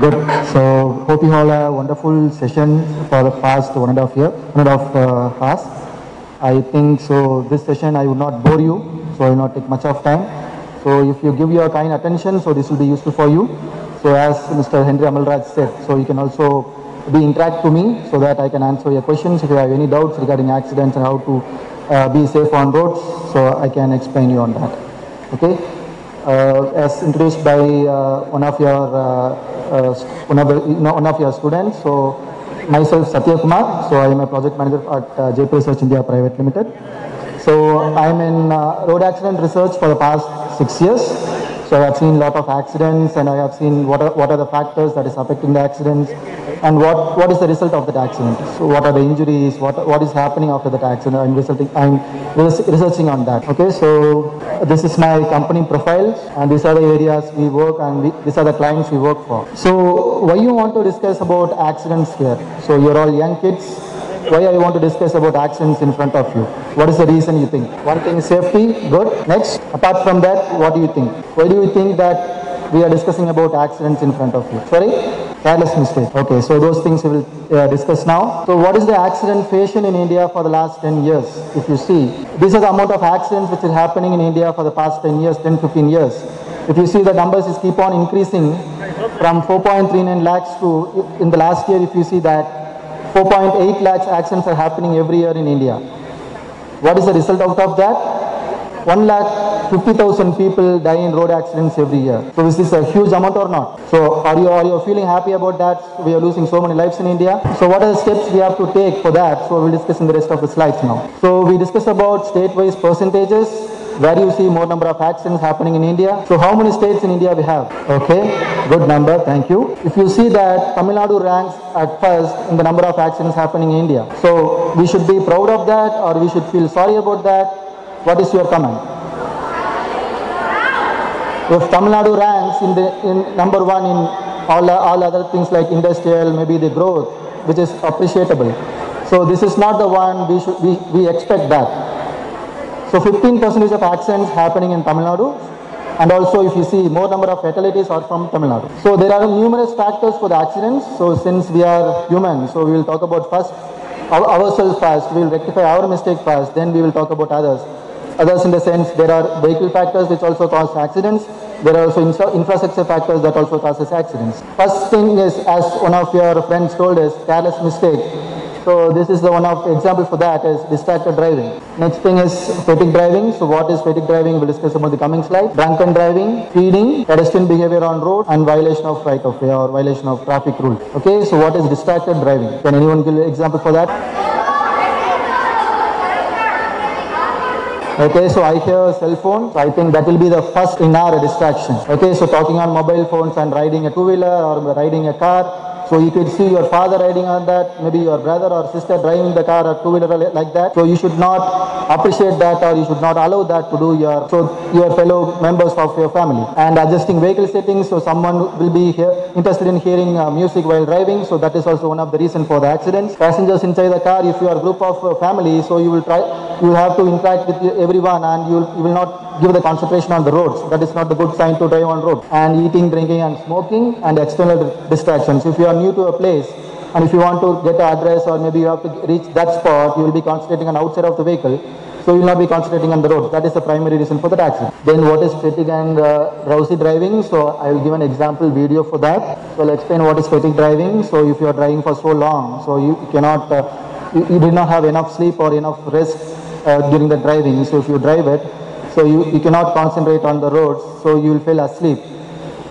Good. So hope you all a wonderful session for the past one and a half year, one and a half uh, hours. I think so. This session I would not bore you, so I will not take much of time. So if you give your kind attention, so this will be useful for you. So as Mr. Henry Amalraj said, so you can also be interact to me so that I can answer your questions. If you have any doubts regarding accidents and how to uh, be safe on roads, so I can explain you on that. Okay. Uh, as introduced by uh, one of your uh, one of the, you know, one of your students. So myself Satya Kumar. So I am a project manager at uh, JP Research India Private Limited. So I am in road accident research for the past six years. So I have seen a lot of accidents and I have seen what are, what are the factors that is affecting the accidents and what, what is the result of that accident. So what are the injuries, what, what is happening after that accident. I'm, resulting, I'm res- researching on that. Okay, so this is my company profile and these are the areas we work and we, these are the clients we work for. So why you want to discuss about accidents here? So you're all young kids, why I want to discuss about accidents in front of you. What is the reason you think? One thing is safety, good. Next, apart from that, what do you think? Why do you think that we are discussing about accidents in front of you? Sorry? Careless mistake. Okay, so those things we will uh, discuss now. So what is the accident fashion in India for the last 10 years? If you see, this is the amount of accidents which is happening in India for the past 10 years, 10, 15 years. If you see the numbers is keep on increasing from 4.39 lakhs to, in the last year, if you see that 4.8 lakhs accidents are happening every year in India. What is the result out of that? 1 lakh 50,000 people die in road accidents every year. So this is this a huge amount or not? So are you, are you feeling happy about that? We are losing so many lives in India. So what are the steps we have to take for that? So we'll discuss in the rest of the slides now. So we discuss about state-wise percentages, where you see more number of accidents happening in India. So how many states in India we have? Okay, good number, thank you. If you see that Tamil Nadu ranks at first in the number of accidents happening in India. So we should be proud of that or we should feel sorry about that. What is your comment? If Tamil Nadu ranks in the in number one in all, all other things like industrial, maybe the growth, which is appreciable. So this is not the one we should we, we expect that. So 15 percentage of accidents happening in Tamil Nadu and also if you see more number of fatalities are from Tamil Nadu. So there are numerous factors for the accidents. So since we are human, so we will talk about first our, ourselves first, we will rectify our mistake first, then we will talk about others. Others in the sense there are vehicle factors which also cause accidents. There are also infra- infrastructure factors that also causes accidents. First thing is as one of your friends told us, careless mistake. So this is the one of example for that is distracted driving. Next thing is fatigue driving. So what is fatigue driving? We'll discuss about the coming slide. Drunken driving, speeding, pedestrian behavior on road, and violation of right of way or violation of traffic rules. Okay, so what is distracted driving? Can anyone give an example for that? Okay, so I hear cell phone. So I think that will be the first in our distraction. Okay, so talking on mobile phones and riding a two-wheeler or riding a car. So you could see your father riding on that, maybe your brother or sister driving the car or two-wheeler like that. So you should not appreciate that or you should not allow that to do your so your fellow members of your family. And adjusting vehicle settings, so someone will be here, interested in hearing uh, music while driving. So that is also one of the reason for the accidents. Passengers inside the car, if you are a group of uh, family, so you will try, you will have to interact with everyone and you will, you will not give the concentration on the roads. That is not the good sign to drive on road. And eating, drinking and smoking and external distractions. If you are new to a place and if you want to get an address or maybe you have to reach that spot, you will be concentrating on outside of the vehicle. So you will not be concentrating on the road. That is the primary reason for that accident. Then what is fatigue and uh, drowsy driving? So I will give an example video for that. So I'll explain what is fatigue driving. So if you are driving for so long, so you cannot, uh, you, you did not have enough sleep or enough rest uh, during the driving. So if you drive it, so you, you cannot concentrate on the roads, so you will feel asleep.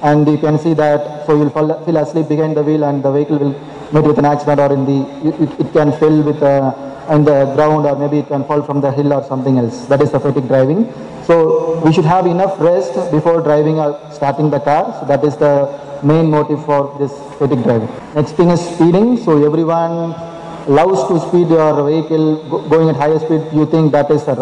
And you can see that, so you'll fall, asleep behind the wheel and the vehicle will meet with an accident or in the, it, it can fill with uh, in the ground or maybe it can fall from the hill or something else. That is the fatigue driving. So we should have enough rest before driving or starting the car. So that is the main motive for this fatigue driving. Next thing is speeding. So everyone loves to speed your vehicle going at higher speed. You think that is a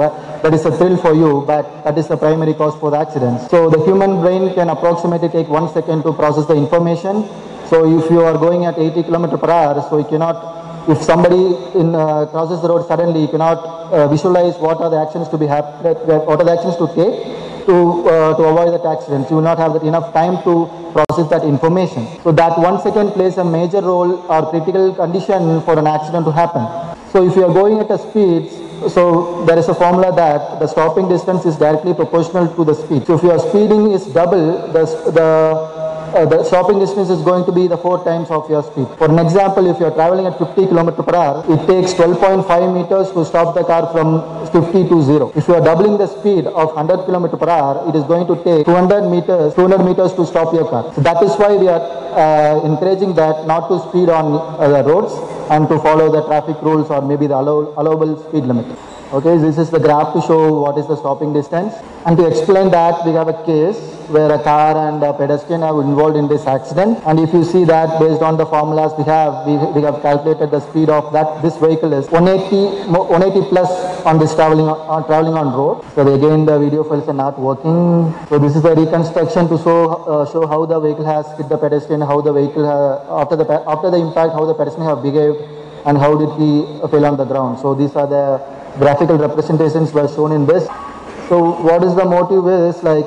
that is a thrill for you, but that is the primary cause for the accidents. So the human brain can approximately take one second to process the information. So if you are going at 80 km per hour, so you cannot if somebody in, uh, crosses the road suddenly, you cannot uh, visualize what are the actions to be hap- what are the actions to take. To, uh, to avoid that accident. You will not have that enough time to process that information. So that one second plays a major role or critical condition for an accident to happen. So if you are going at a speed, so there is a formula that the stopping distance is directly proportional to the speed. So if your speeding is double, the, the uh, the stopping distance is going to be the four times of your speed. For an example, if you are traveling at 50 km per hour, it takes 12.5 meters to stop the car from 50 to 0. If you are doubling the speed of 100 km per hour, it is going to take 200 meters, 200 meters to stop your car. So that is why we are uh, encouraging that not to speed on uh, the roads and to follow the traffic rules or maybe the allow, allowable speed limit. Okay, this is the graph to show what is the stopping distance. And to explain that, we have a case where a car and a pedestrian are involved in this accident. And if you see that based on the formulas we have, we, we have calculated the speed of that this vehicle is 180, 180 plus on this traveling on, traveling on road. So again, the video files are not working. So this is the reconstruction to show uh, show how the vehicle has hit the pedestrian, how the vehicle after the after the impact, how the pedestrian have behaved, and how did he fell on the ground. So these are the graphical representations were shown in this. So what is the motive is like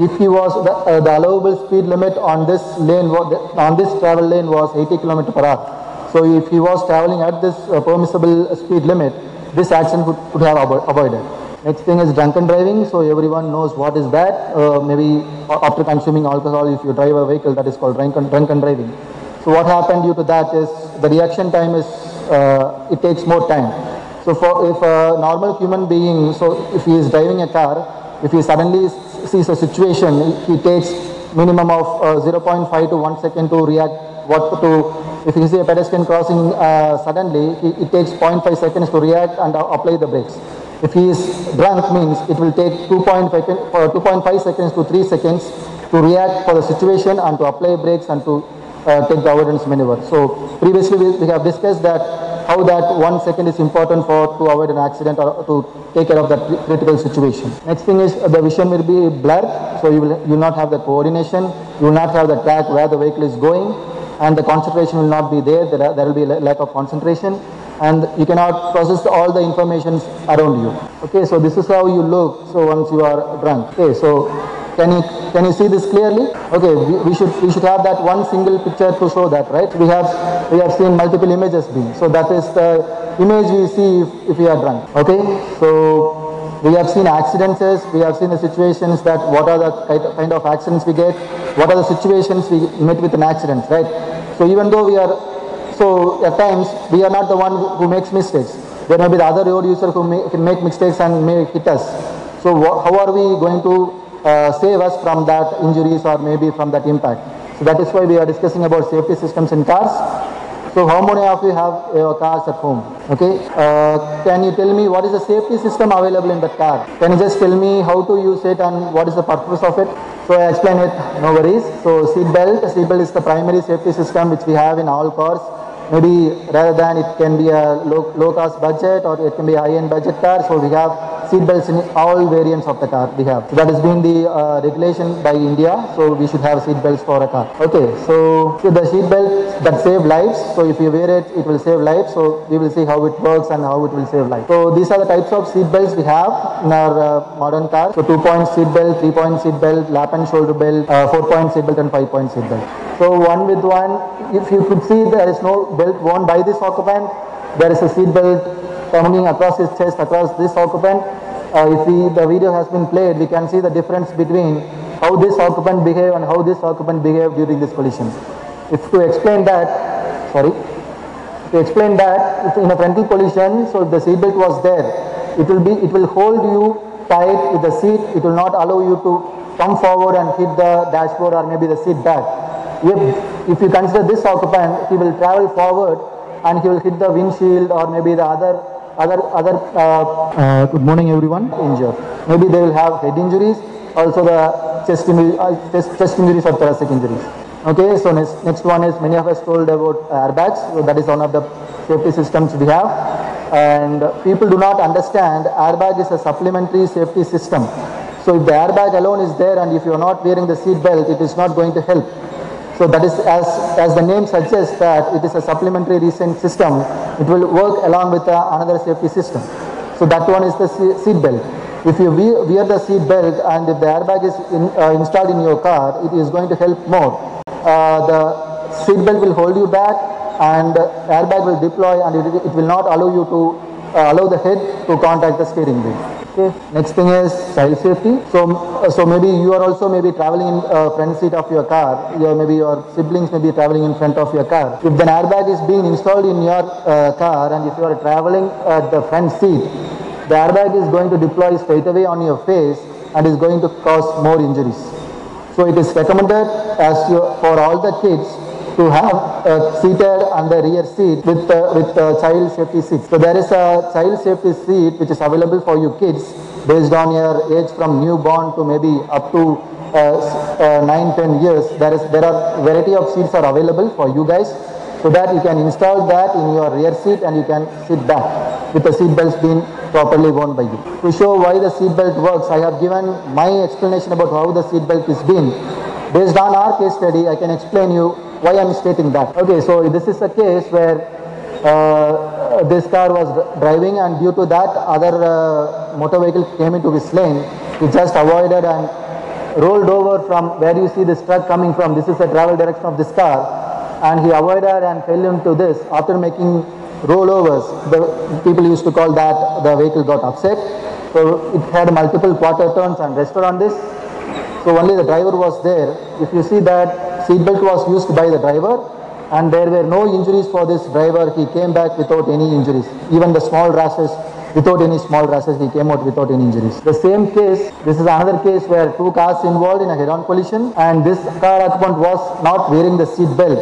if he was the, uh, the allowable speed limit on this lane on this travel lane was 80 km per hour. So if he was traveling at this uh, permissible speed limit, this accident could, would have avo avoided. Next thing is drunken driving. So everyone knows what is that. Uh, maybe after consuming alcohol, if you drive a vehicle, that is called drunken, drunken driving. So what happened due to that is the reaction time is uh, it takes more time. So for if a normal human being, so if he is driving a car, if he suddenly sees a situation, he takes minimum of uh, 0.5 to 1 second to react what to, if you see a pedestrian crossing uh, suddenly, it, it, takes 0.5 seconds to react and uh, apply the brakes. If he is drunk means it will take 2.5 uh, seconds to 3 seconds to react for the situation and to apply brakes and to uh, take the avoidance maneuver. So previously we, we have discussed that how that one second is important for to avoid an accident or to take care of that critical situation. Next thing is the vision will be blurred, so you will, you not have the coordination, you will not have the track where the vehicle is going, and the concentration will not be there, there, are, there will be a lack of concentration, and you cannot process all the information around you. Okay, so this is how you look, so once you are drunk. Okay, so can you can you see this clearly? Okay, we, we, should we should have that one single picture to show that, right? We have we have seen multiple images being. So that is the image we see if, if we are drunk. Okay, so we have seen accidents, we have seen the situations that what are the kind of accidents we get, what are the situations we met with an accident, right? So even though we are, so at times we are not the one who makes mistakes. There may be the other road user who may, can make mistakes and may hit us. So how are we going to save us from that injuries or maybe from that impact. So that is why we are discussing about safety systems in cars. So how many of you have uh, cars at home? Okay, uh, can you tell me what is the safety system available in the car? Can you just tell me how to use it and what is the purpose of it? So I explain it, no worries. So seat belt, seat belt is the primary safety system which we have in all cars. Maybe rather than it can be a low, low cost budget or it can be a high end budget car. So we have seat belts in all variants of the car we have. So that has been the uh, regulation by India. So we should have seat belts for a car. Okay, so, the seat belts that save lives. So if you wear it, it will save lives. So we will see how it works and how it will save lives. So these are the types of seat belts we have in our uh, modern cars. So two point seat belt, three point seat belt, lap and shoulder belt, uh, four point seat belt and five point seat belt. So one with one, if you could see there is no belt worn by this occupant, there is a seat belt coming across his chest, across this occupant. Uh, if we, the video has been played, we can see the difference between how this occupant behaved and how this occupant behaved during this collision. If to explain that, sorry, to explain that, in a frontal collision, so if the seat belt was there, it will be, it will hold you tight with the seat, it will not allow you to come forward and hit the dashboard or maybe the seat back. If, if you consider this occupant, he will travel forward and he will hit the windshield or maybe the other other other uh, uh, good morning everyone. Injured maybe they will have head injuries also the chest, uh, chest, chest injuries or thoracic injuries. Okay so next, next one is many of us told about airbags. So that is one of the safety systems we have. And people do not understand airbag is a supplementary safety system. So if the airbag alone is there and if you are not wearing the seat belt it is not going to help so that is as, as the name suggests that it is a supplementary restraint system, it will work along with uh, another safety system. So that one is the seat belt. If you wear the seat belt and if the airbag is in, uh, installed in your car, it is going to help more. Uh, the seat belt will hold you back and airbag will deploy and it, it will not allow you to uh, allow the head to contact the steering wheel. Okay. Next thing is child safety. So, uh, so maybe you are also maybe traveling in uh, front seat of your car. Your maybe your siblings may be traveling in front of your car. If the airbag is being installed in your uh, car and if you are traveling at the front seat, the airbag is going to deploy straight away on your face and is going to cause more injuries. So it is recommended as you, for all the kids to have uh, seated on the rear seat with uh, with uh, child safety seat. So there is a child safety seat which is available for you kids based on your age from newborn to maybe up to uh, uh, 9 10 years. There is there are variety of seats are available for you guys so that you can install that in your rear seat and you can sit back with the seat belts being properly worn by you. To show why the seat belt works, I have given my explanation about how the seat belt is being. Based on our case study, I can explain you why I am stating that. Okay, so this is a case where uh, this car was driving and due to that other uh, motor vehicle came into his lane. He just avoided and rolled over from where you see this truck coming from. This is the travel direction of this car and he avoided and fell into this after making rollovers. The people used to call that the vehicle got upset. So it had multiple quarter turns and rested on this. So only the driver was there. If you see that seatbelt was used by the driver and there were no injuries for this driver, he came back without any injuries. Even the small rashes, without any small rashes, he came out without any injuries. The same case, this is another case where two cars involved in a head-on collision and this car occupant was not wearing the seat belt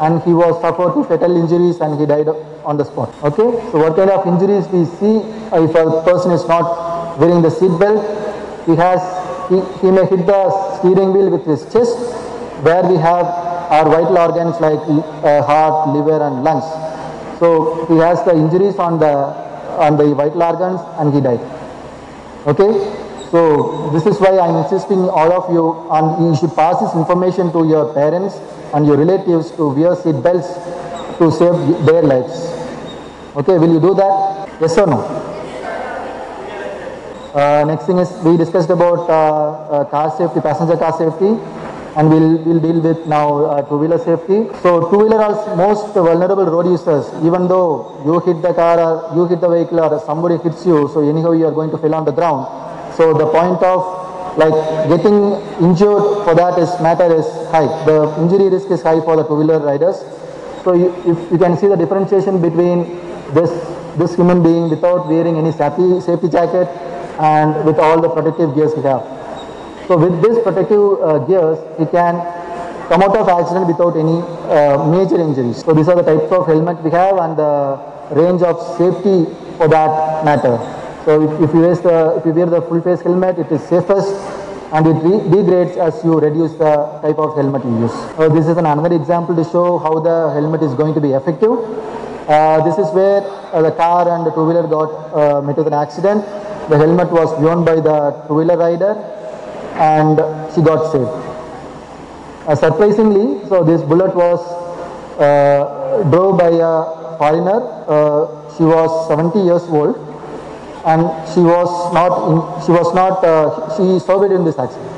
and he was suffered two fatal injuries and he died on the spot. Okay, so what kind of injuries we see if a person is not wearing the seat belt? He has he, he may hit the steering wheel with his chest where we have our vital organs like uh, heart, liver and lungs. So he has the injuries on the on the vital organs and he died. Okay, so this is why I'm insisting all of you on you should pass this information to your parents and your relatives to wear seat belts to save their lives. Okay, will you do that? Yes or no? Uh, next thing is we discussed about uh, uh, car safety, passenger car safety, and we'll we'll deal with now uh, two-wheeler safety. So two-wheeler are most vulnerable road users. Even though you hit the car or you hit the vehicle or somebody hits you, so anyhow you are going to fall on the ground. So the point of like getting injured for that is matter is high. The injury risk is high for the two-wheeler riders. So you, if you can see the differentiation between this this human being without wearing any safety safety jacket and with all the protective gears we have. So with this protective uh, gears, we can come out of accident without any uh, major injuries. So these are the types of helmet we have and the range of safety for that matter. So if, if you the if you wear the full face helmet, it is safest and it degrades as you reduce the type of helmet you use. Uh, this is an another example to show how the helmet is going to be effective. Uh, this is where uh, the car and the two-wheeler got uh, met with an accident. The helmet was worn by the two-wheeler rider and she got saved. Uh, surprisingly, so this bullet was uh, drove by a foreigner. Uh, she was 70 years old and she was not in, she was not uh, she survived in this accident.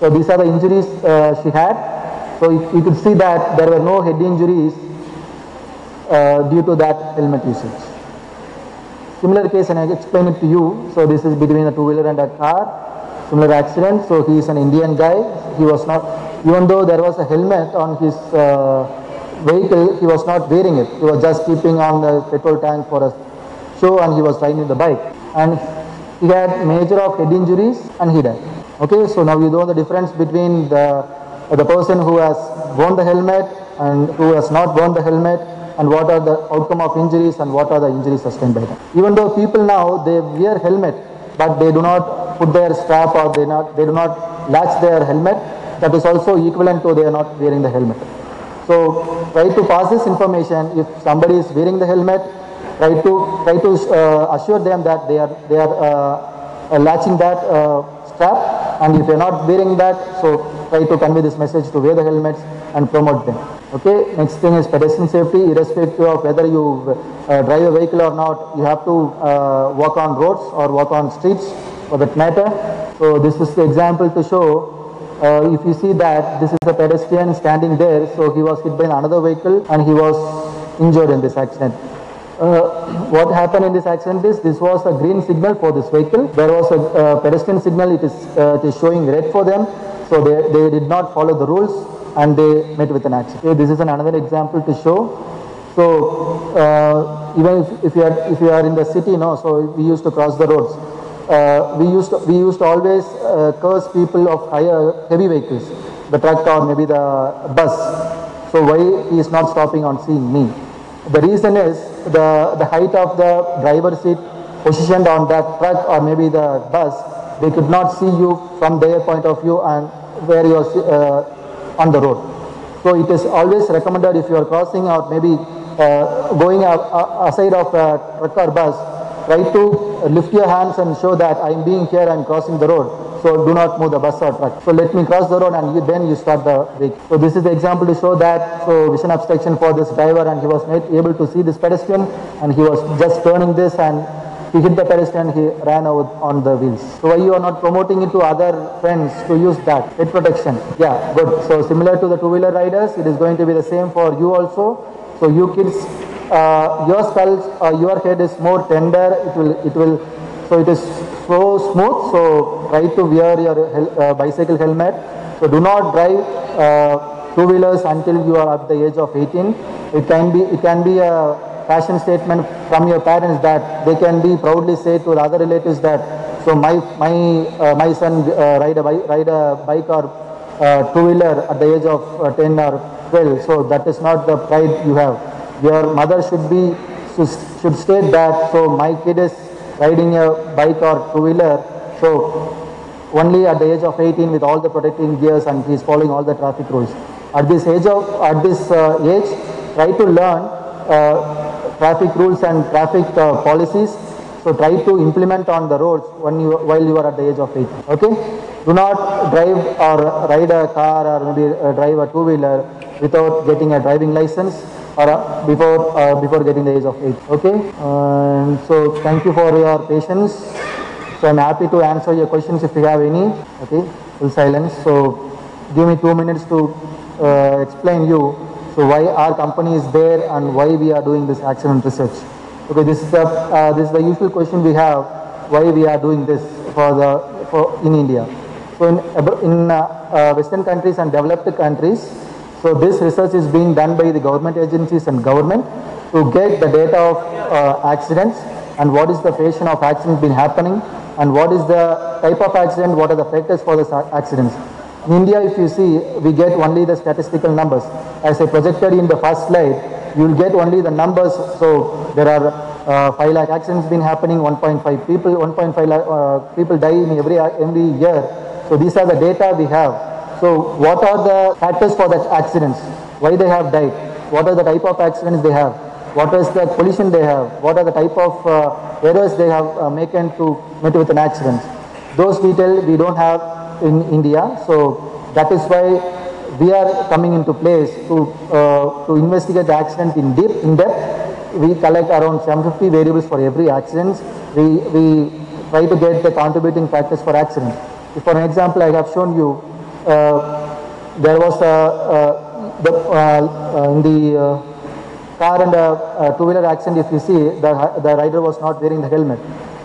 So these are the injuries uh, she had. So you, you could see that there were no head injuries uh, due to that helmet usage. Similar case, and I explain it to you. So this is between a two-wheeler and a car. Similar accident. So he is an Indian guy. He was not, even though there was a helmet on his uh, vehicle, he was not wearing it. He was just keeping on the petrol tank for a show, and he was riding the bike. And he had major of head injuries, and he died. Okay, so now you know the difference between the the person who has worn the helmet and who has not worn the helmet and what are the outcome of injuries and what are the injuries sustained by them. Even though people now they wear helmet but they do not put their strap or they not they do not latch their helmet, that is also equivalent to they are not wearing the helmet. So try to pass this information if somebody is wearing the helmet, try to try to uh, assure them that they are they are uh, latching that uh, strap and if you are not wearing that, so try to convey this message to wear the helmets and promote them. Okay, next thing is pedestrian safety, irrespective of whether you uh, drive a vehicle or not, you have to uh, walk on roads or walk on streets for that matter. So this is the example to show, uh, if you see that this is a pedestrian standing there, so he was hit by another vehicle and he was injured in this accident. Uh, what happened in this accident is this was a green signal for this vehicle. There was a uh, pedestrian signal, it is, uh, it is showing red for them. So they, they did not follow the rules and they met with an accident. This is an another example to show. So uh, even if, if, you are, if you are in the city, no, so we used to cross the roads. Uh, we used to, we used to always uh, curse people of higher heavy vehicles, the truck or maybe the bus. So why he is not stopping on seeing me? The reason is the, the height of the driver seat positioned on that truck or maybe the bus, they could not see you from their point of view and where you are uh, on the road. So it is always recommended if you are crossing or maybe uh, going a, aside of a truck or bus, try to lift your hands and show that I am being here, and crossing the road. So do not move the bus or truck. So let me cross the road and you, then you start the vehicle. So this is the example to show that so vision obstruction for this driver and he was not able to see this pedestrian and he was just turning this and he hit the pedestrian, he ran out on the wheels. So why you are not promoting it to other friends to use that? Head protection. Yeah, good. So similar to the two-wheeler riders, it is going to be the same for you also. So you kids, uh, your skull, or your head is more tender. It will, it will, so it is so smooth. So try to wear your hel- uh, bicycle helmet. So do not drive uh, two-wheelers until you are at the age of 18. It can be, it can be a fashion statement from your parents that they can be proudly say to the other relatives that so my my uh, my son uh, ride a bike, ride a bike or uh, two wheeler at the age of uh, 10 or 12 so that is not the pride you have. Your mother should be should, should state that so my kid is riding a bike or two wheeler so only at the age of 18 with all the protecting gears and he is following all the traffic rules. At this age of at this uh, age try to learn uh, traffic rules and traffic uh, policies. So try to implement on the roads when you, while you are at the age of 18. Okay? Do not drive or ride a car or maybe uh, drive a two-wheeler without getting a driving license or uh, before uh, before getting the age of 8. Okay? So thank you for your patience. So I'm happy to answer your questions if you have any. Okay? Full silence. So give me two minutes to uh, explain you so why our company is there and why we are doing this accident research. Okay, this is the uh, this is the usual question we have. Why we are doing this for the for in India? So in in uh, uh, Western countries and developed countries, so this research is being done by the government agencies and government to get the data of uh, accidents and what is the fashion of accidents been happening and what is the type of accident, what are the factors for the accidents. In India, if you see, we get only the statistical numbers. As I projected in the first slide, you will get only the numbers. So there are uh, 5 lakh accidents been happening, 1.5 people, 1.5 lakh uh, people die in every, every year. So these are the data we have. So what are the factors for the accidents? Why they have died? What are the type of accidents they have? What is the collision they have? What are the type of uh, errors they have uh, making to meet with an accident? Those details we don't have in India. So that is why we are coming into place to uh, to investigate the accident in deep in depth. We collect around 750 variables for every accident. We we try to get the contributing factors for accident. For an example, I have shown you uh, there was a, uh, the, uh, in the uh, car and a, a two-wheeler accident. If you see, the the rider was not wearing the helmet.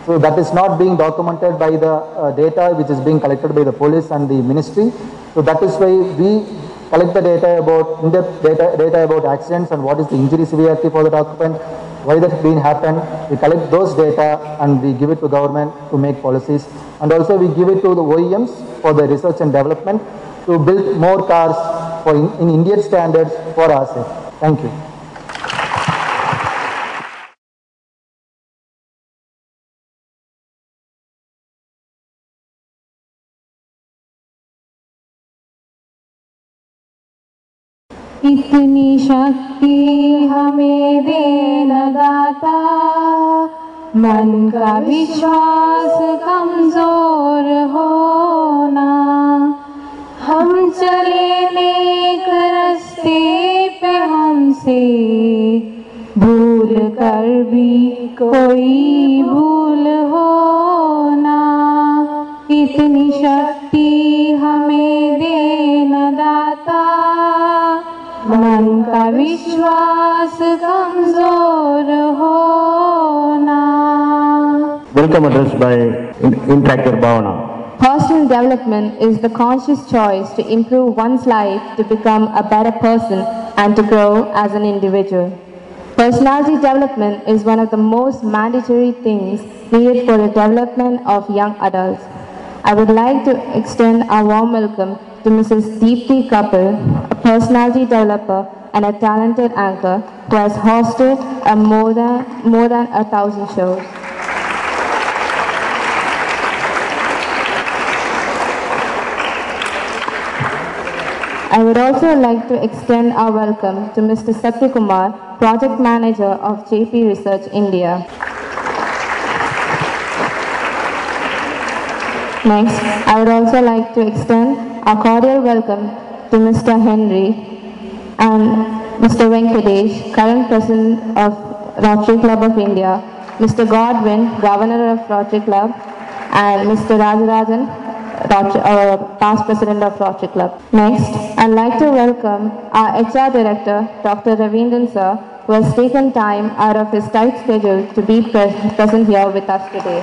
So that is not being documented by the uh, data which is being collected by the police and the ministry. So that is why we collect the data about in-depth data, data about accidents and what is the injury severity for the occupant, why that been happened. We collect those data and we give it to government to make policies. And also we give it to the OEMs for the research and development to build more cars for in, in Indian standards for ourselves. Thank you. शक्ति हमें दे लगाता मन का विश्वास कमज़ोर होना। हम चले नेक रास्ते पे से भूल कर भी कोई भूल विश्वास कमजोर हो ना Welcome address by in- Interactor Bhavana. Personal development is the conscious choice to improve one's life to become a better person and to grow as an individual. Personality development is one of the most mandatory things needed for the development of young adults. I would like to extend a warm welcome to Mrs. Deepthi Kapil, a personality developer and a talented anchor who has hosted a more than, more than a thousand shows. I would also like to extend our welcome to Mr. Satyakumar, Project Manager of JP Research India. Next, I would also like to extend a cordial welcome to Mr. Henry and Mr. Venkatesh, current President of Rotary Club of India, Mr. Godwin, Governor of Rotary Club, and Mr. Rajarajan, uh, past President of Rotary Club. Next, I'd like to welcome our HR Director, Dr. Ravindran Sir, who has taken time out of his tight schedule to be pre- present here with us today.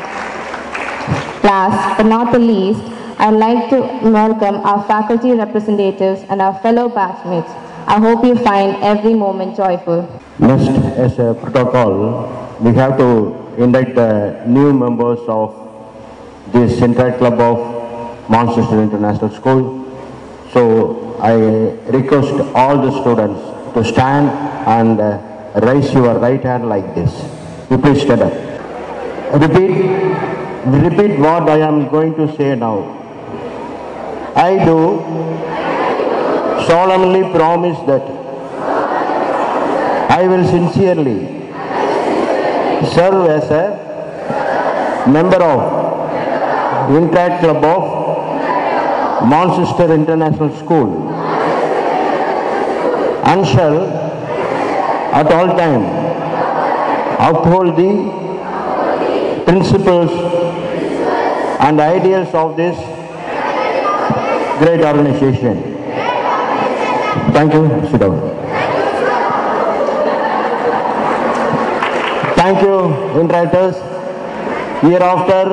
Last but not the least, I'd like to welcome our faculty representatives and our fellow batchmates. I hope you find every moment joyful. Next, as a protocol, we have to induct the new members of this Central Club of Manchester International School. So I request all the students to stand and uh, raise your right hand like this. You please stand up. Repeat, repeat what I am going to say now. I do solemnly promise that I will sincerely serve as a member of Interact Club of Manchester International School and shall at all time uphold the principles and ideals of this great organization. Thank you. Sit down. Thank you, interactors. Hereafter,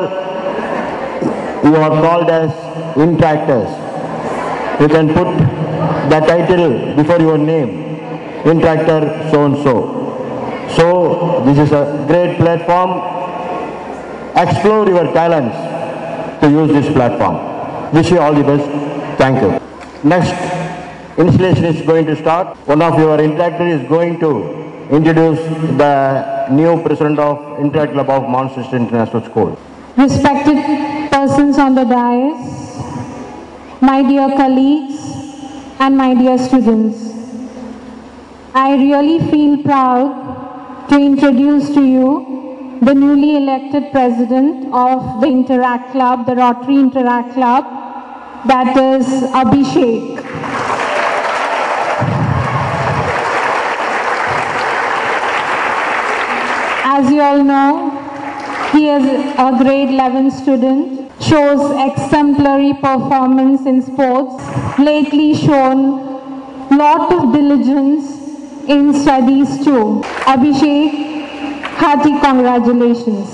you are called as interactors. You can put the title before your name, interactor so and so. So, this is a great platform. Explore your talents to use this platform. Wish you all the best. Thank you. Next, installation is going to start. One of your interactors is going to introduce the new president of Interact Club of Mount Manchester International School. Respected persons on the dais, my dear colleagues, and my dear students, I really feel proud to introduce to you the newly elected president of the Interact Club, the Rotary Interact Club, that is Abhishek. As you all know, he is a grade 11 student, shows exemplary performance in sports, lately shown lot of diligence in studies too. Abhishek, hearty congratulations.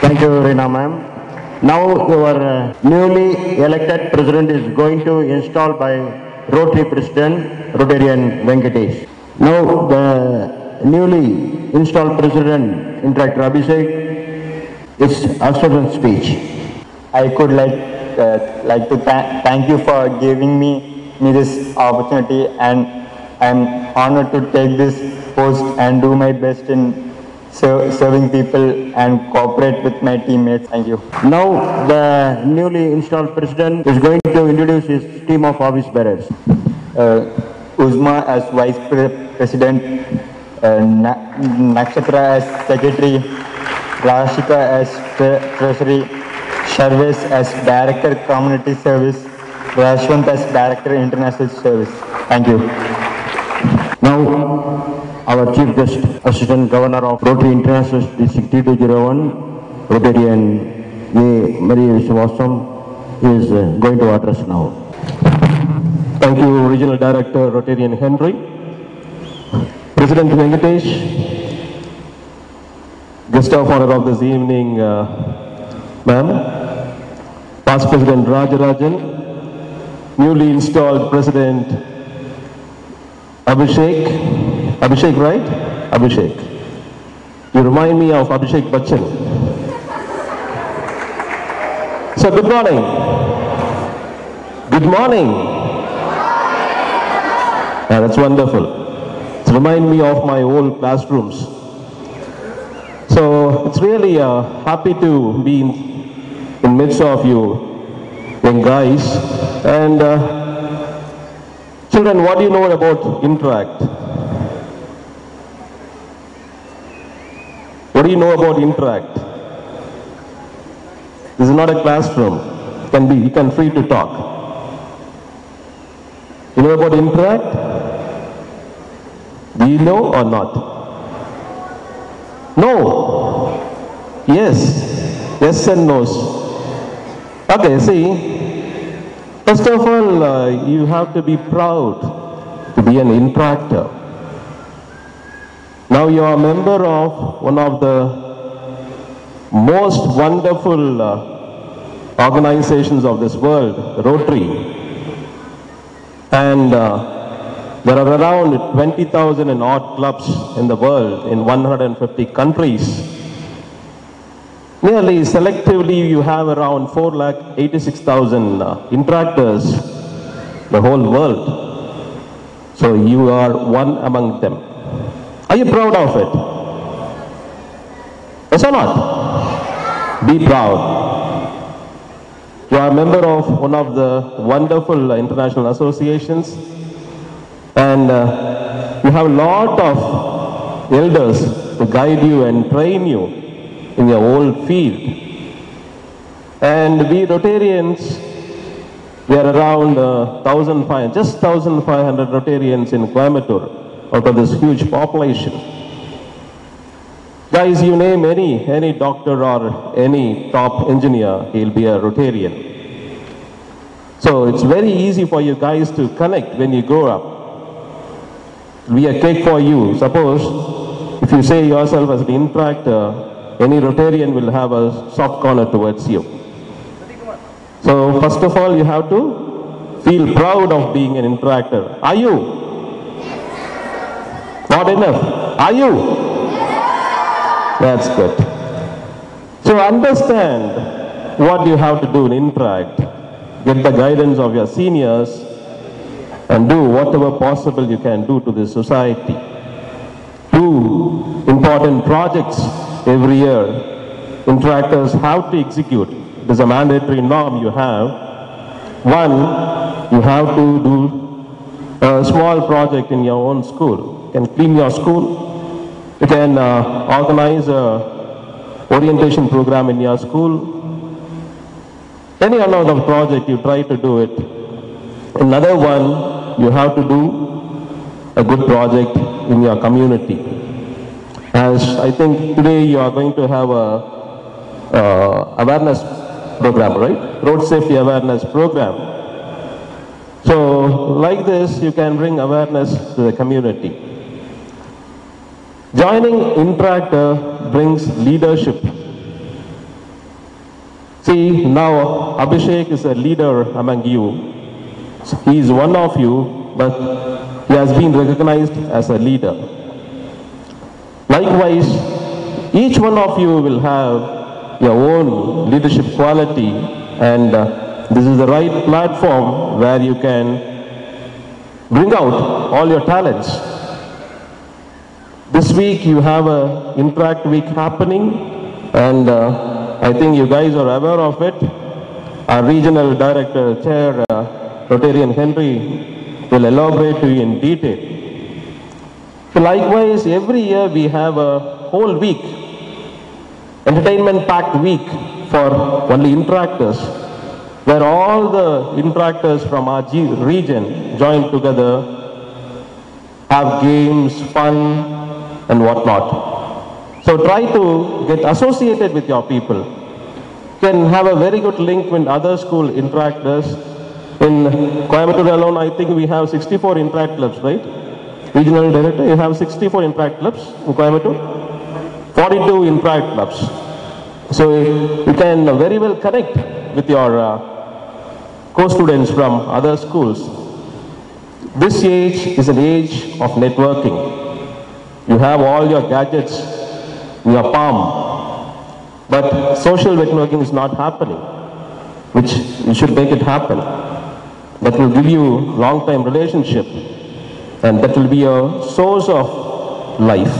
Thank you, Reena ma'am. Now our uh, newly elected president is going to install by Rotary President Rotarian Venkatesh. Now the newly installed president, Interactor Abhishek, is Astrodan speech. I could like uh, like to tha- thank you for giving me me this opportunity and I am honored to take this post and do my best in ser- serving people and cooperate with my teammates. Thank you. Now the newly installed president is going to introduce his team of office bearers. Uh, Uzma as vice pre- president, Na- Nakshatra as secretary, Rashika as tre- treasury, Sharvesh as director community service, Rashwant as Director International Service. Thank you. Now, our Chief Guest, Assistant Governor of Rotary International District 3201, Rotarian A. Maria Srivastava, is uh, going to address now. Thank you, Regional Director Rotarian Henry. President Venkatesh, guest of honor of this evening, uh, ma'am. Past President Rajarajan, newly installed President Abhishek, Abhishek, right? Abhishek. You remind me of Abhishek Bachchan. So good morning. Good morning. Yeah, that's wonderful. Remind me of my old classrooms. So it's really uh, happy to be in, midst of you young guys. And uh, children, what do you know about Interact? What do you know about Interact? This is not a classroom. Can be, you can free to talk. You know about Interact? Do you know or not? No. Yes. Yes and no's. Okay, see, first of all, uh, you have to be proud to be an interactor. Now you are a member of one of the most wonderful uh, organizations of this world, Rotary. And uh, there are around 20,000 and odd clubs in the world in 150 countries. Nearly selectively, you have around 4 lakh 86,000 uh, interactors, the whole world. So you are one among them. Are you proud of it? Yes or not? Be proud. You are a member of one of the wonderful international associations and uh, you have a lot of elders to guide you and train you in your old field. And we Rotarians, we are around uh, 1,500, just 1,500 Rotarians in Coimbatore out of this huge population. Guys, you name any, any doctor or any top engineer, he'll be a Rotarian. So it's very easy for you guys to connect when you grow up. A cake for you. Suppose if you say yourself as an interactor, any Rotarian will have a soft corner towards you. So first of all, you have to feel proud of being an interactor. Are you? Not enough. Are you? That's good. So understand what you have to do in interact. Get the guidance of your seniors and do whatever possible you can do to this society. Two important projects every year. Interactors have to execute. It is a mandatory norm you have. One, you have to do a small project in your own school. You can clean your school. You can uh, organize a orientation program in your school. Any another project you try to do it. Another one, you have to do a good project in your community. As I think today you are going to have a uh, awareness program, right? Road safety awareness program. So like this, you can bring awareness to the community. Joining Interactor brings leadership. See, now Abhishek is a leader among you. He is one of you, but he has been recognized as a leader. Likewise, each one of you will have your own leadership quality and uh, this is the right platform where you can bring out all your talents. This week you have a Interact Week happening and uh, I think you guys are aware of it. Our regional director, chair, uh, Rotarian Henry will elaborate to you in detail. So likewise, every year we have a whole week, entertainment packed week for only interactors. where all the interactors from our region join together, have games, fun, and whatnot. So try to get associated with your people. Can have a very good link with other school interactors. In Coimbatore alone, I think we have 64 interact clubs, right? Regional director, you have 64 interact clubs in Coimbatore, 42 interact clubs. So you can very well connect with your uh, co-students from other schools. This age is an age of networking. You have all your gadgets in your palm, but social networking is not happening, which you should make it happen. That will give you long-time relationship, and that will be a source of life.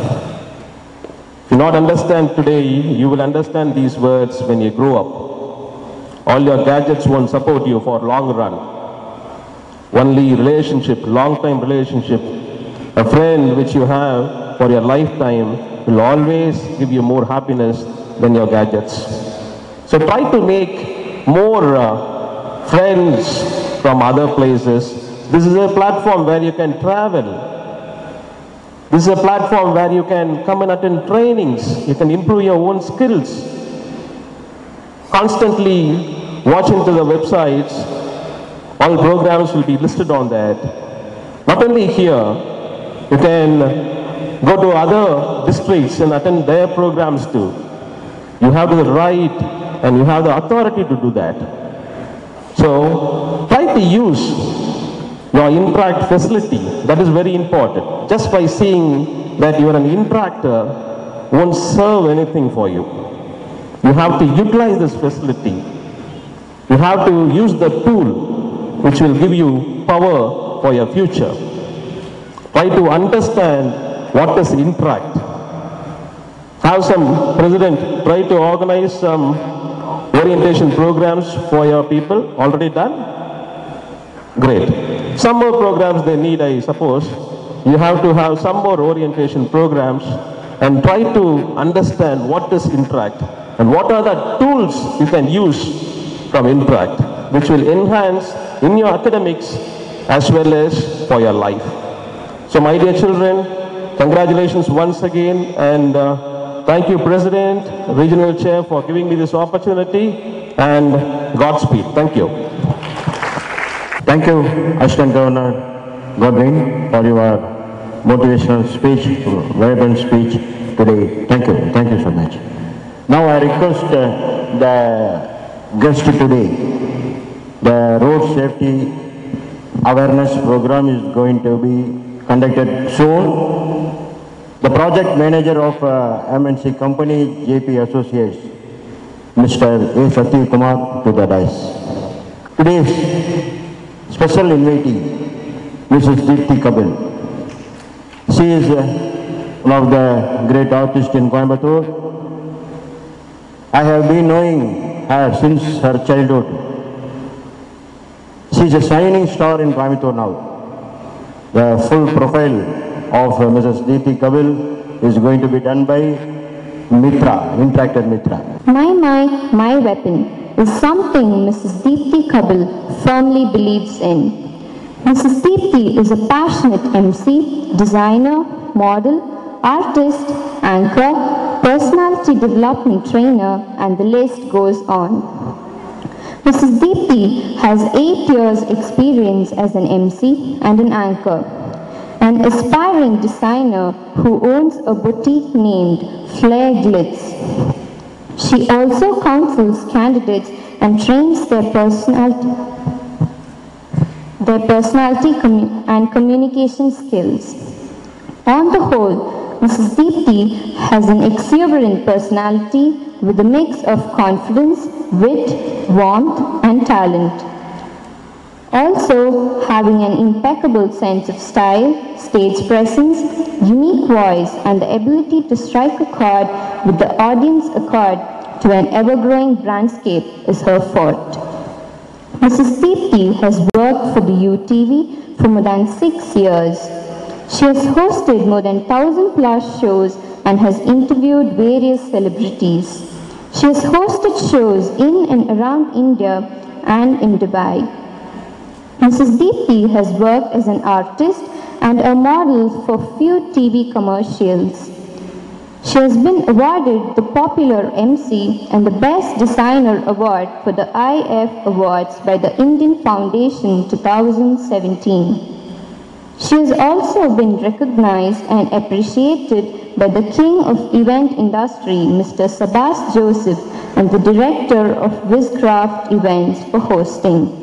If you not understand today, you will understand these words when you grow up. All your gadgets won't support you for long run. Only relationship, long-time relationship, a friend which you have for your lifetime will always give you more happiness than your gadgets. So try to make more uh, friends from other places. This is a platform where you can travel. This is a platform where you can come and attend trainings. You can improve your own skills. Constantly watching into the websites. All programs will be listed on that. Not only here, you can go to other districts and attend their programs too. You have the right and you have the authority to do that. So to use your interact facility. That is very important. Just by seeing that you are an interactor won't serve anything for you. You have to utilize this facility. You have to use the tool which will give you power for your future. Try to understand what is interact. Have some president try to organize some orientation programs for your people. Already done? Great. Some more programs they need, I suppose. You have to have some more orientation programs and try to understand what is Interact and what are the tools you can use from Interact, which will enhance in your academics as well as for your life. So my dear children, congratulations once again and uh, thank you President, Regional Chair for giving me this opportunity and Godspeed. Thank you. Thank you, Assistant Governor Godwin, for your motivational speech, vibrant speech today. Thank you. Thank you so much. Now I request uh, the guest today, the road safety awareness program is going to be conducted soon. The project manager of uh, MNC company, JP Associates, Mr. A. Satya Kumar to the dais. Today's special invitee, Mrs. Deepthi Kabil. She is uh, one of the great artists in Coimbatore. I have been knowing her since her childhood. She is a shining star in Coimbatore now. The full profile of Mrs. Deepthi Kabil is going to be done by Mitra, Interactor Mitra. My mic, my weapon is something Mrs. Deepthi Kabil firmly believes in. Mrs. Deepthi is a passionate MC, designer, model, artist, anchor, personality development trainer, and the list goes on. Mrs. Deepthi has eight years experience as an MC and an anchor. An aspiring designer who owns a boutique named Flair Glitz. She also counsels candidates and trains their personality, their personality commu- and communication skills. On the whole, Mrs. Deepthi has an exuberant personality with a mix of confidence, wit, warmth, and talent. Also, having an impeccable sense of style, stage presence, unique voice, and the ability to strike a chord with the audience accord to an ever-growing brandscape is her forte. Mrs. Deepthi has worked for the UTV for more than six years. She has hosted more than 1000 plus shows and has interviewed various celebrities. She has hosted shows in and around India and in Dubai. Mrs. Deepthi has worked as an artist and a model for few TV commercials. She has been awarded the Popular MC and the Best Designer Award for the IF Awards by the Indian Foundation 2017. She has also been recognized and appreciated by the King of Event Industry, Mr. Sabbas Joseph, and the Director of Wizcraft Events for hosting.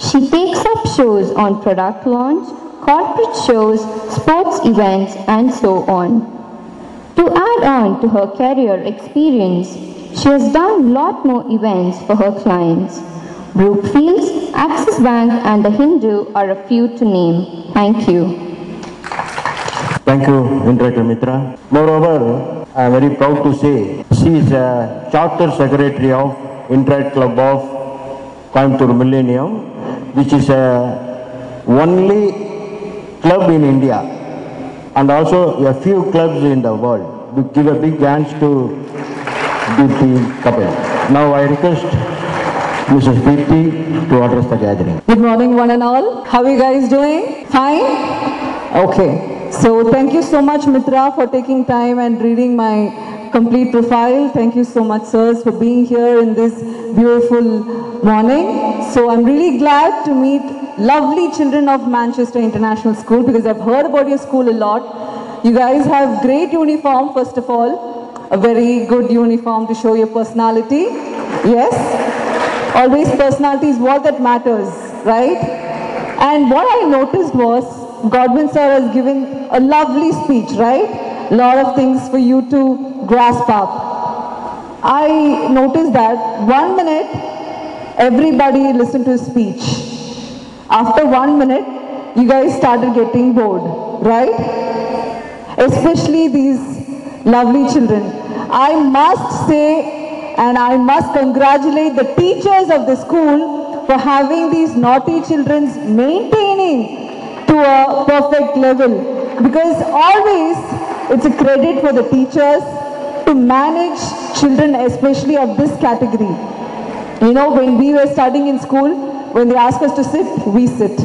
She takes up shows on product launch, corporate shows, sports events, and so on. To add on to her career experience, she has done lot more events for her clients. Brookfields, Axis Bank, and the Hindu are a few to name. Thank you. Thank you, Indra Mitra. Moreover, I am very proud to say she is a charter secretary of Interact Club of Coimbatore Millennium, which is a only club in India and also a few clubs in the world. We give a big hands to Deepthi Kapil. Now I request Mrs. Deepthi to address the gathering. Good morning, one and all. How are you guys doing? Fine? Okay. So thank you so much, Mitra, for taking time and reading my complete profile. Thank you so much, sirs, for being here in this beautiful morning. So I'm really glad to meet lovely children of Manchester International School because I've heard about your school a lot. You guys have great uniform, first of all. A very good uniform to show your personality. Yes? Always personality is what that matters, right? And what I noticed was Godwin sir has given a lovely speech, right? Lot of things for you to grasp up. I noticed that one minute, everybody listened to his speech. After one minute, you guys started getting bored, right? Especially these lovely children. I must say and I must congratulate the teachers of the school for having these naughty children maintaining to a perfect level because always it's a credit for the teachers to manage children especially of this category. You know, when we were studying in school, when they ask us to sit, we sit.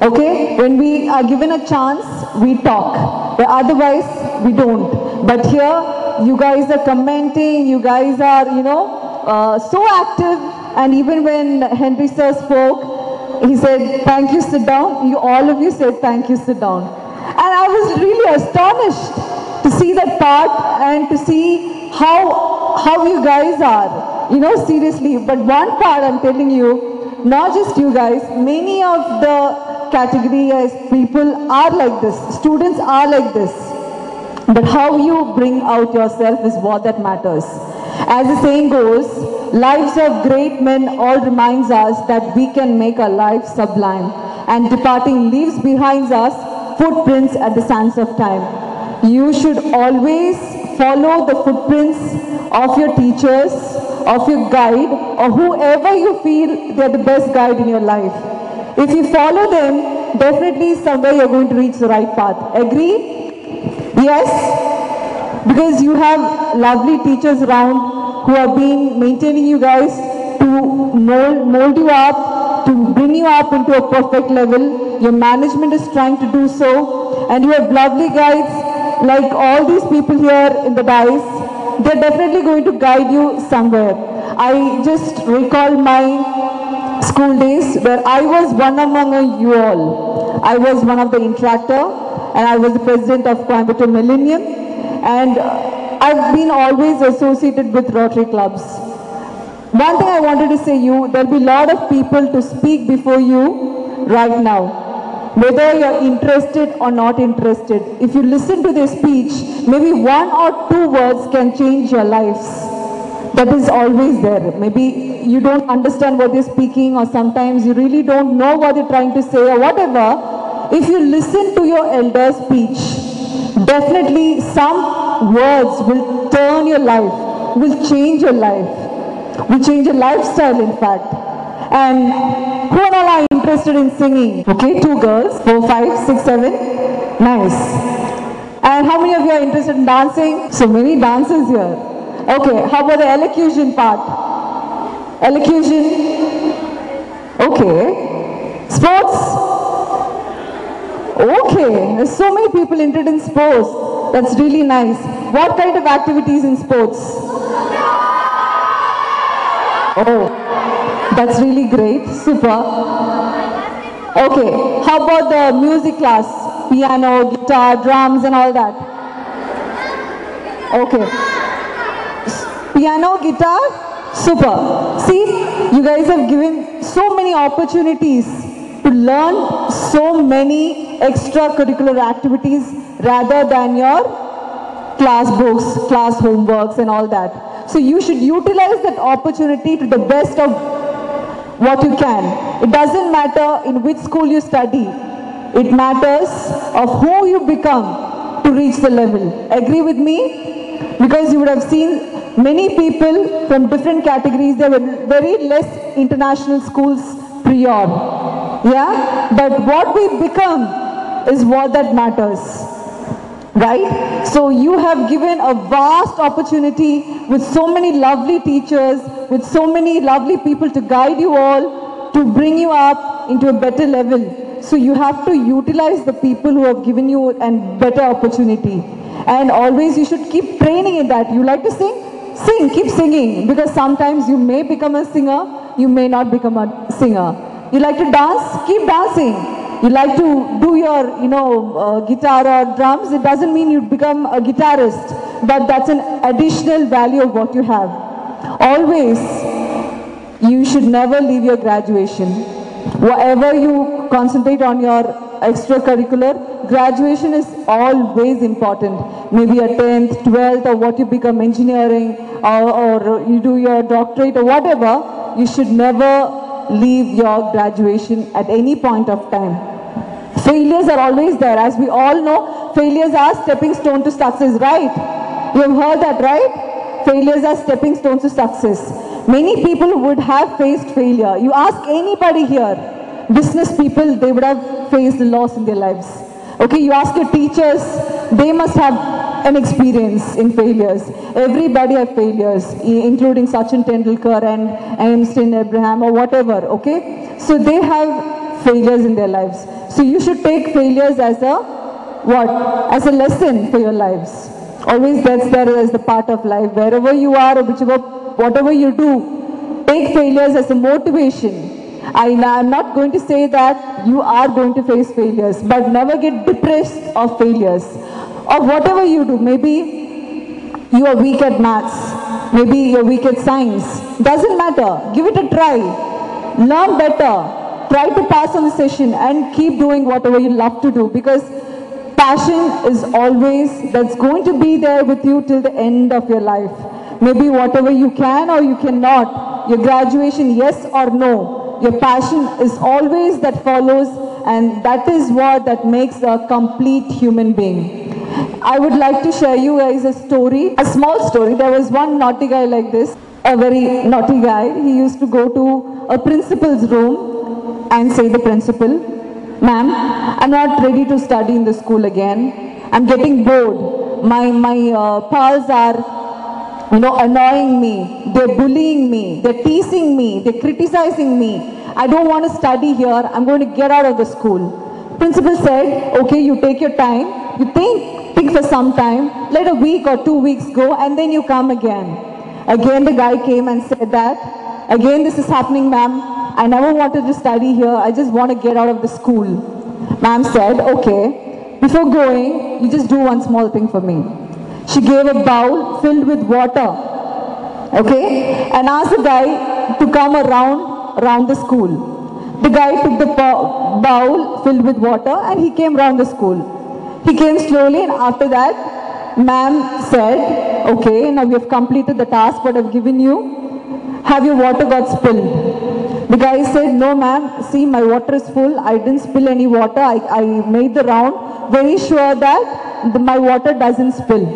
Okay? When we are given a chance, we talk. But otherwise, we don't. But here, you guys are commenting, you guys are, you know, uh, so active. And even when Henry sir spoke, he said, thank you, sit down. You, all of you said, thank you, sit down. And I was really astonished to see that part and to see how, how you guys are. You know, seriously. But one part I'm telling you, not just you guys, many of the category as people are like this. Students are like this. But how you bring out yourself is what that matters. As the saying goes, Lives of great men all reminds us that we can make our life sublime. And departing leaves behind us footprints at the sands of time. You should always follow the footprints of your teachers, of your guide, or whoever you feel they're the best guide in your life. If you follow them, definitely somewhere you're going to reach the right path. Agree? Yes? Because you have lovely teachers around who have been maintaining you guys to mold, mold you up, to bring you up into a perfect level. Your management is trying to do so. And you have lovely guides like all these people here in the dais. They're definitely going to guide you somewhere. I just recall my school days where I was one among you all. I was one of the interactor and I was the president of Coimbatore Millennium. And I've been always associated with Rotary clubs. One thing I wanted to say you, there'll be a lot of people to speak before you right now. Whether you're interested or not interested, if you listen to their speech, maybe one or two words can change your lives. That is always there. Maybe you don't understand what they're speaking or sometimes you really don't know what they're trying to say or whatever. If you listen to your elder's speech, Definitely some words will turn your life, will change your life, will change your lifestyle in fact. And who all are interested in singing? Okay, two girls, four, five, six, seven. Nice. And how many of you are interested in dancing? So many dancers here. Okay, how about the elocution part? Elocution? Okay. Sports? Okay. There's so many people interested in sports. That's really nice. What kind of activities in sports? Oh, that's really great. Super. Okay. How about the music class? Piano, guitar, drums and all that? Okay. Piano, guitar, super. See, you guys have given so many opportunities to learn so many extracurricular activities rather than your class books, class homeworks and all that. So you should utilize that opportunity to the best of what you can. It doesn't matter in which school you study. It matters of who you become to reach the level. Agree with me? Because you would have seen many people from different categories, there were very less international schools prior. Yeah? But what we become is what that matters. Right? So you have given a vast opportunity with so many lovely teachers, with so many lovely people to guide you all, to bring you up into a better level. So you have to utilize the people who have given you a better opportunity. And always you should keep training in that. You like to sing? Sing, keep singing. Because sometimes you may become a singer, you may not become a singer. You like to dance? Keep dancing. You like to do your, you know, uh, guitar or drums, it doesn't mean you become a guitarist, but that's an additional value of what you have. Always, you should never leave your graduation. Whatever you concentrate on your extracurricular, graduation is always important. Maybe a 10th, 12th, or what you become engineering, or, or you do your doctorate, or whatever, you should never leave your graduation at any point of time. Failures are always there. As we all know, failures are stepping stone to success, right? You have heard that, right? Failures are stepping stones to success. Many people would have faced failure. You ask anybody here, business people, they would have faced loss in their lives. Okay, you ask your teachers, they must have an experience in failures. Everybody have failures, including Sachin Tendulkar and Einstein Abraham or whatever, okay? So they have failures in their lives. So you should take failures as a what? As a lesson for your lives. Always that's there as the part of life. Wherever you are or whichever, whatever you do, take failures as a motivation. I, am not going to say that you are going to face failures, but never get depressed of failures. Of whatever you do, maybe you are weak at maths, maybe you're weak at science. Doesn't matter. Give it a try. Learn better try to pass on the session and keep doing whatever you love to do because passion is always, that's going to be there with you till the end of your life. Maybe whatever you can or you cannot, your graduation, yes or no, your passion is always that follows and that is what that makes a complete human being. I would like to share you guys a story, a small story. There was one naughty guy like this, a very naughty guy. He used to go to a principal's room and say the principal, ma'am, I'm not ready to study in the school again. I'm getting bored. My, my uh, pals are, you know, annoying me. They're bullying me. They're teasing me. They're criticizing me. I don't want to study here. I'm going to get out of the school. Principal said, okay, you take your time. You think, think for some time. Let a week or two weeks go and then you come again. Again, the guy came and said that, again, this is happening, ma'am. I never wanted to study here. I just want to get out of the school. Ma'am said, okay, before going, you just do one small thing for me. She gave a bowl filled with water, okay, and asked the guy to come around, around the school. The guy took the bowl filled with water and he came around the school. He came slowly and after that, ma'am said, okay, now we have completed the task what I've given you. Have your water got spilled? The guy said, no ma'am, see my water is full. I didn't spill any water. I, I made the round. Very sure that the, my water doesn't spill.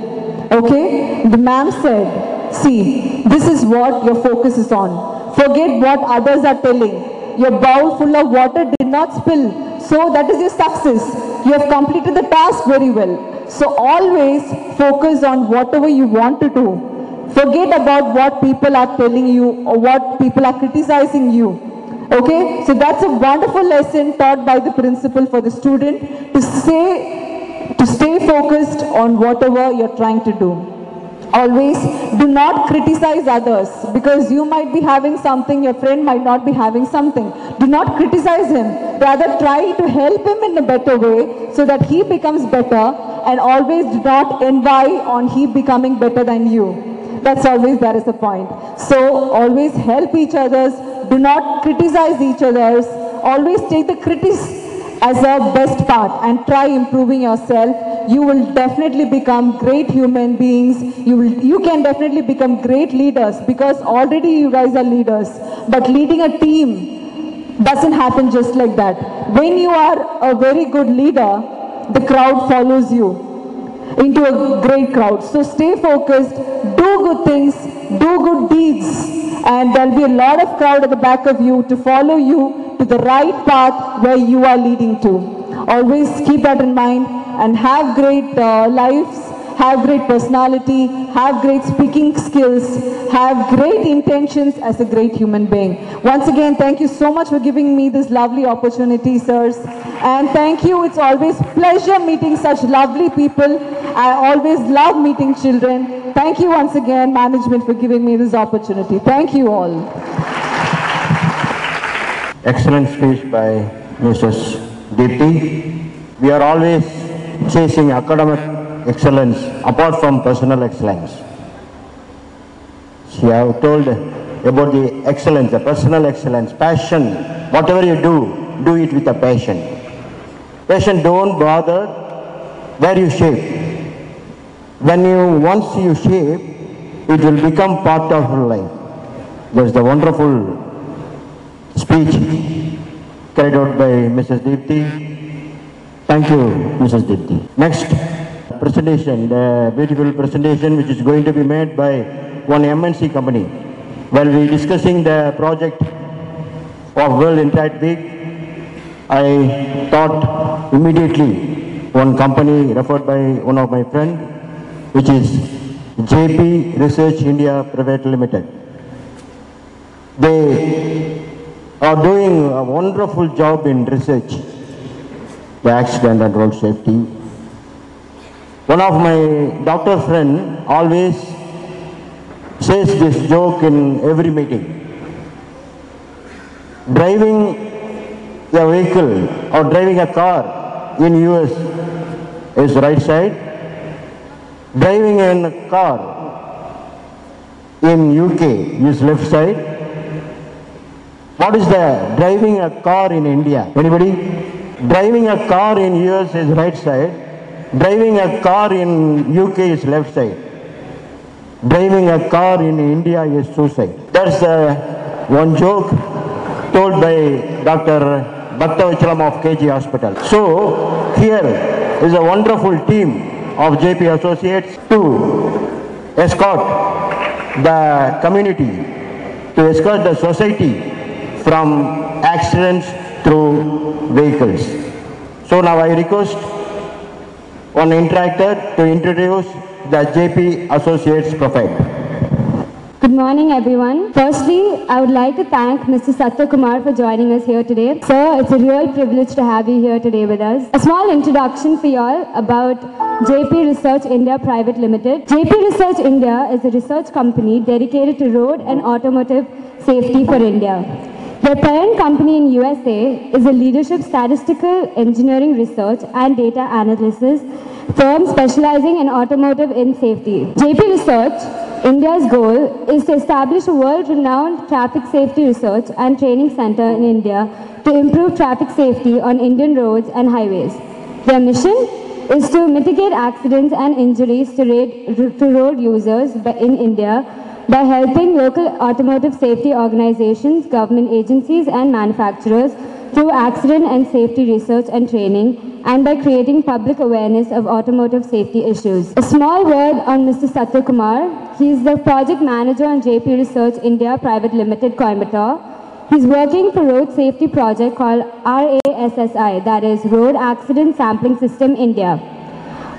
Okay? The ma'am said, see, this is what your focus is on. Forget what others are telling. Your bowl full of water did not spill. So that is your success. You have completed the task very well. So always focus on whatever you want to do. Forget about what people are telling you or what people are criticizing you. Okay, so that's a wonderful lesson taught by the principal for the student to say, to stay focused on whatever you're trying to do. Always do not criticize others because you might be having something, your friend might not be having something. Do not criticize him. Rather try to help him in a better way so that he becomes better and always do not envy on he becoming better than you. That's always that is the point. So always help each others. Do not criticize each others. Always take the criticism as a best part and try improving yourself. You will definitely become great human beings. You, will, you can definitely become great leaders because already you guys are leaders. But leading a team doesn't happen just like that. When you are a very good leader, the crowd follows you into a great crowd. So stay focused, do good things, do good deeds, and there'll be a lot of crowd at the back of you to follow you to the right path where you are leading to. Always keep that in mind and have great uh, lives, have great personality, have great speaking skills, have great intentions as a great human being. Once again, thank you so much for giving me this lovely opportunity, sirs. And thank you. It's always pleasure meeting such lovely people. I always love meeting children. Thank you once again, management, for giving me this opportunity. Thank you all. Excellent speech by Mrs. Deepti. We are always chasing academic excellence apart from personal excellence. She have told about the excellence, the personal excellence, passion. Whatever you do, do it with a passion. Passion don't bother where you shape. When you once you shape, it will become part of your life. There's the wonderful speech carried out by Mrs. Deepti. Thank you, Mrs. Deepti. Next presentation, the beautiful presentation which is going to be made by one MNC company. While we're discussing the project of World Interact Week, I thought immediately one company referred by one of my friend, which is JP Research India Private Limited. They are doing a wonderful job in research, the accident and road safety. One of my doctor friend always says this joke in every meeting. Driving a vehicle or driving a car in US is right side. Driving in a car in UK is left side. What is the driving a car in India? Anybody? Driving a car in US is right side. Driving a car in UK is left side. Driving a car in India is suicide. That's uh, one joke told by Dr. Bakthavathsalam of KG Hospital. So here is a wonderful team of JP Associates to escort the community, to escort the society from accidents through vehicles. So now I request one interactor to introduce the JP Associates profile. Good morning, everyone. Firstly, I would like to thank Mr. Satya Kumar for joining us here today. Sir, it's a real privilege to have you here today with us. A small introduction for y'all about JP Research India Private Limited. JP Research India is a research company dedicated to road and automotive safety for India. Their parent company in USA is a leadership statistical engineering research and data analysis firm specializing in automotive in safety. JP Research India's goal is to establish a world-renowned traffic safety research and training center in India to improve traffic safety on Indian roads and highways. Their mission is to mitigate accidents and injuries to, road users in India by helping local automotive safety organizations, government agencies and manufacturers through accident and safety research and training and by creating public awareness of automotive safety issues. A small word on Mr. Satya Kumar. He is the project manager on JP Research India Private Limited, Coimbatore. He's working for road safety project called RASSI, that is Road Accident Sampling System India.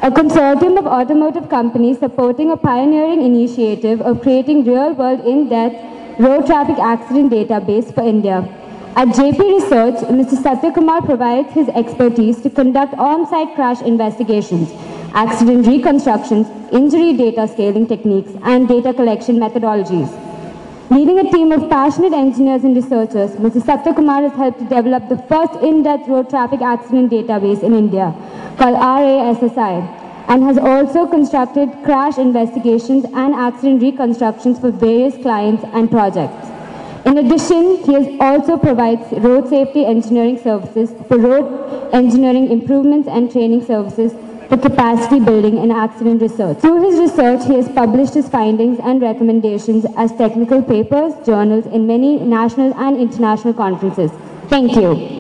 a consortium of automotive companies supporting a pioneering initiative of creating real-world in-depth road traffic accident database for India. At JP Research, Mr. Satyakumar provides his expertise to conduct on-site crash investigations, accident reconstructions, injury data scaling techniques, and data collection methodologies. Leading a team of passionate engineers and researchers, Mr. Satyakumar has helped to develop the first in-depth road traffic accident database in India, called RASSI, and has also constructed crash investigations and accident reconstructions for various clients and projects. In addition, he also provides road safety engineering services for road engineering improvements and training services for capacity building and accident research. Through his research, he has published his findings and recommendations as technical papers, journals in many national and international conferences. Thank you.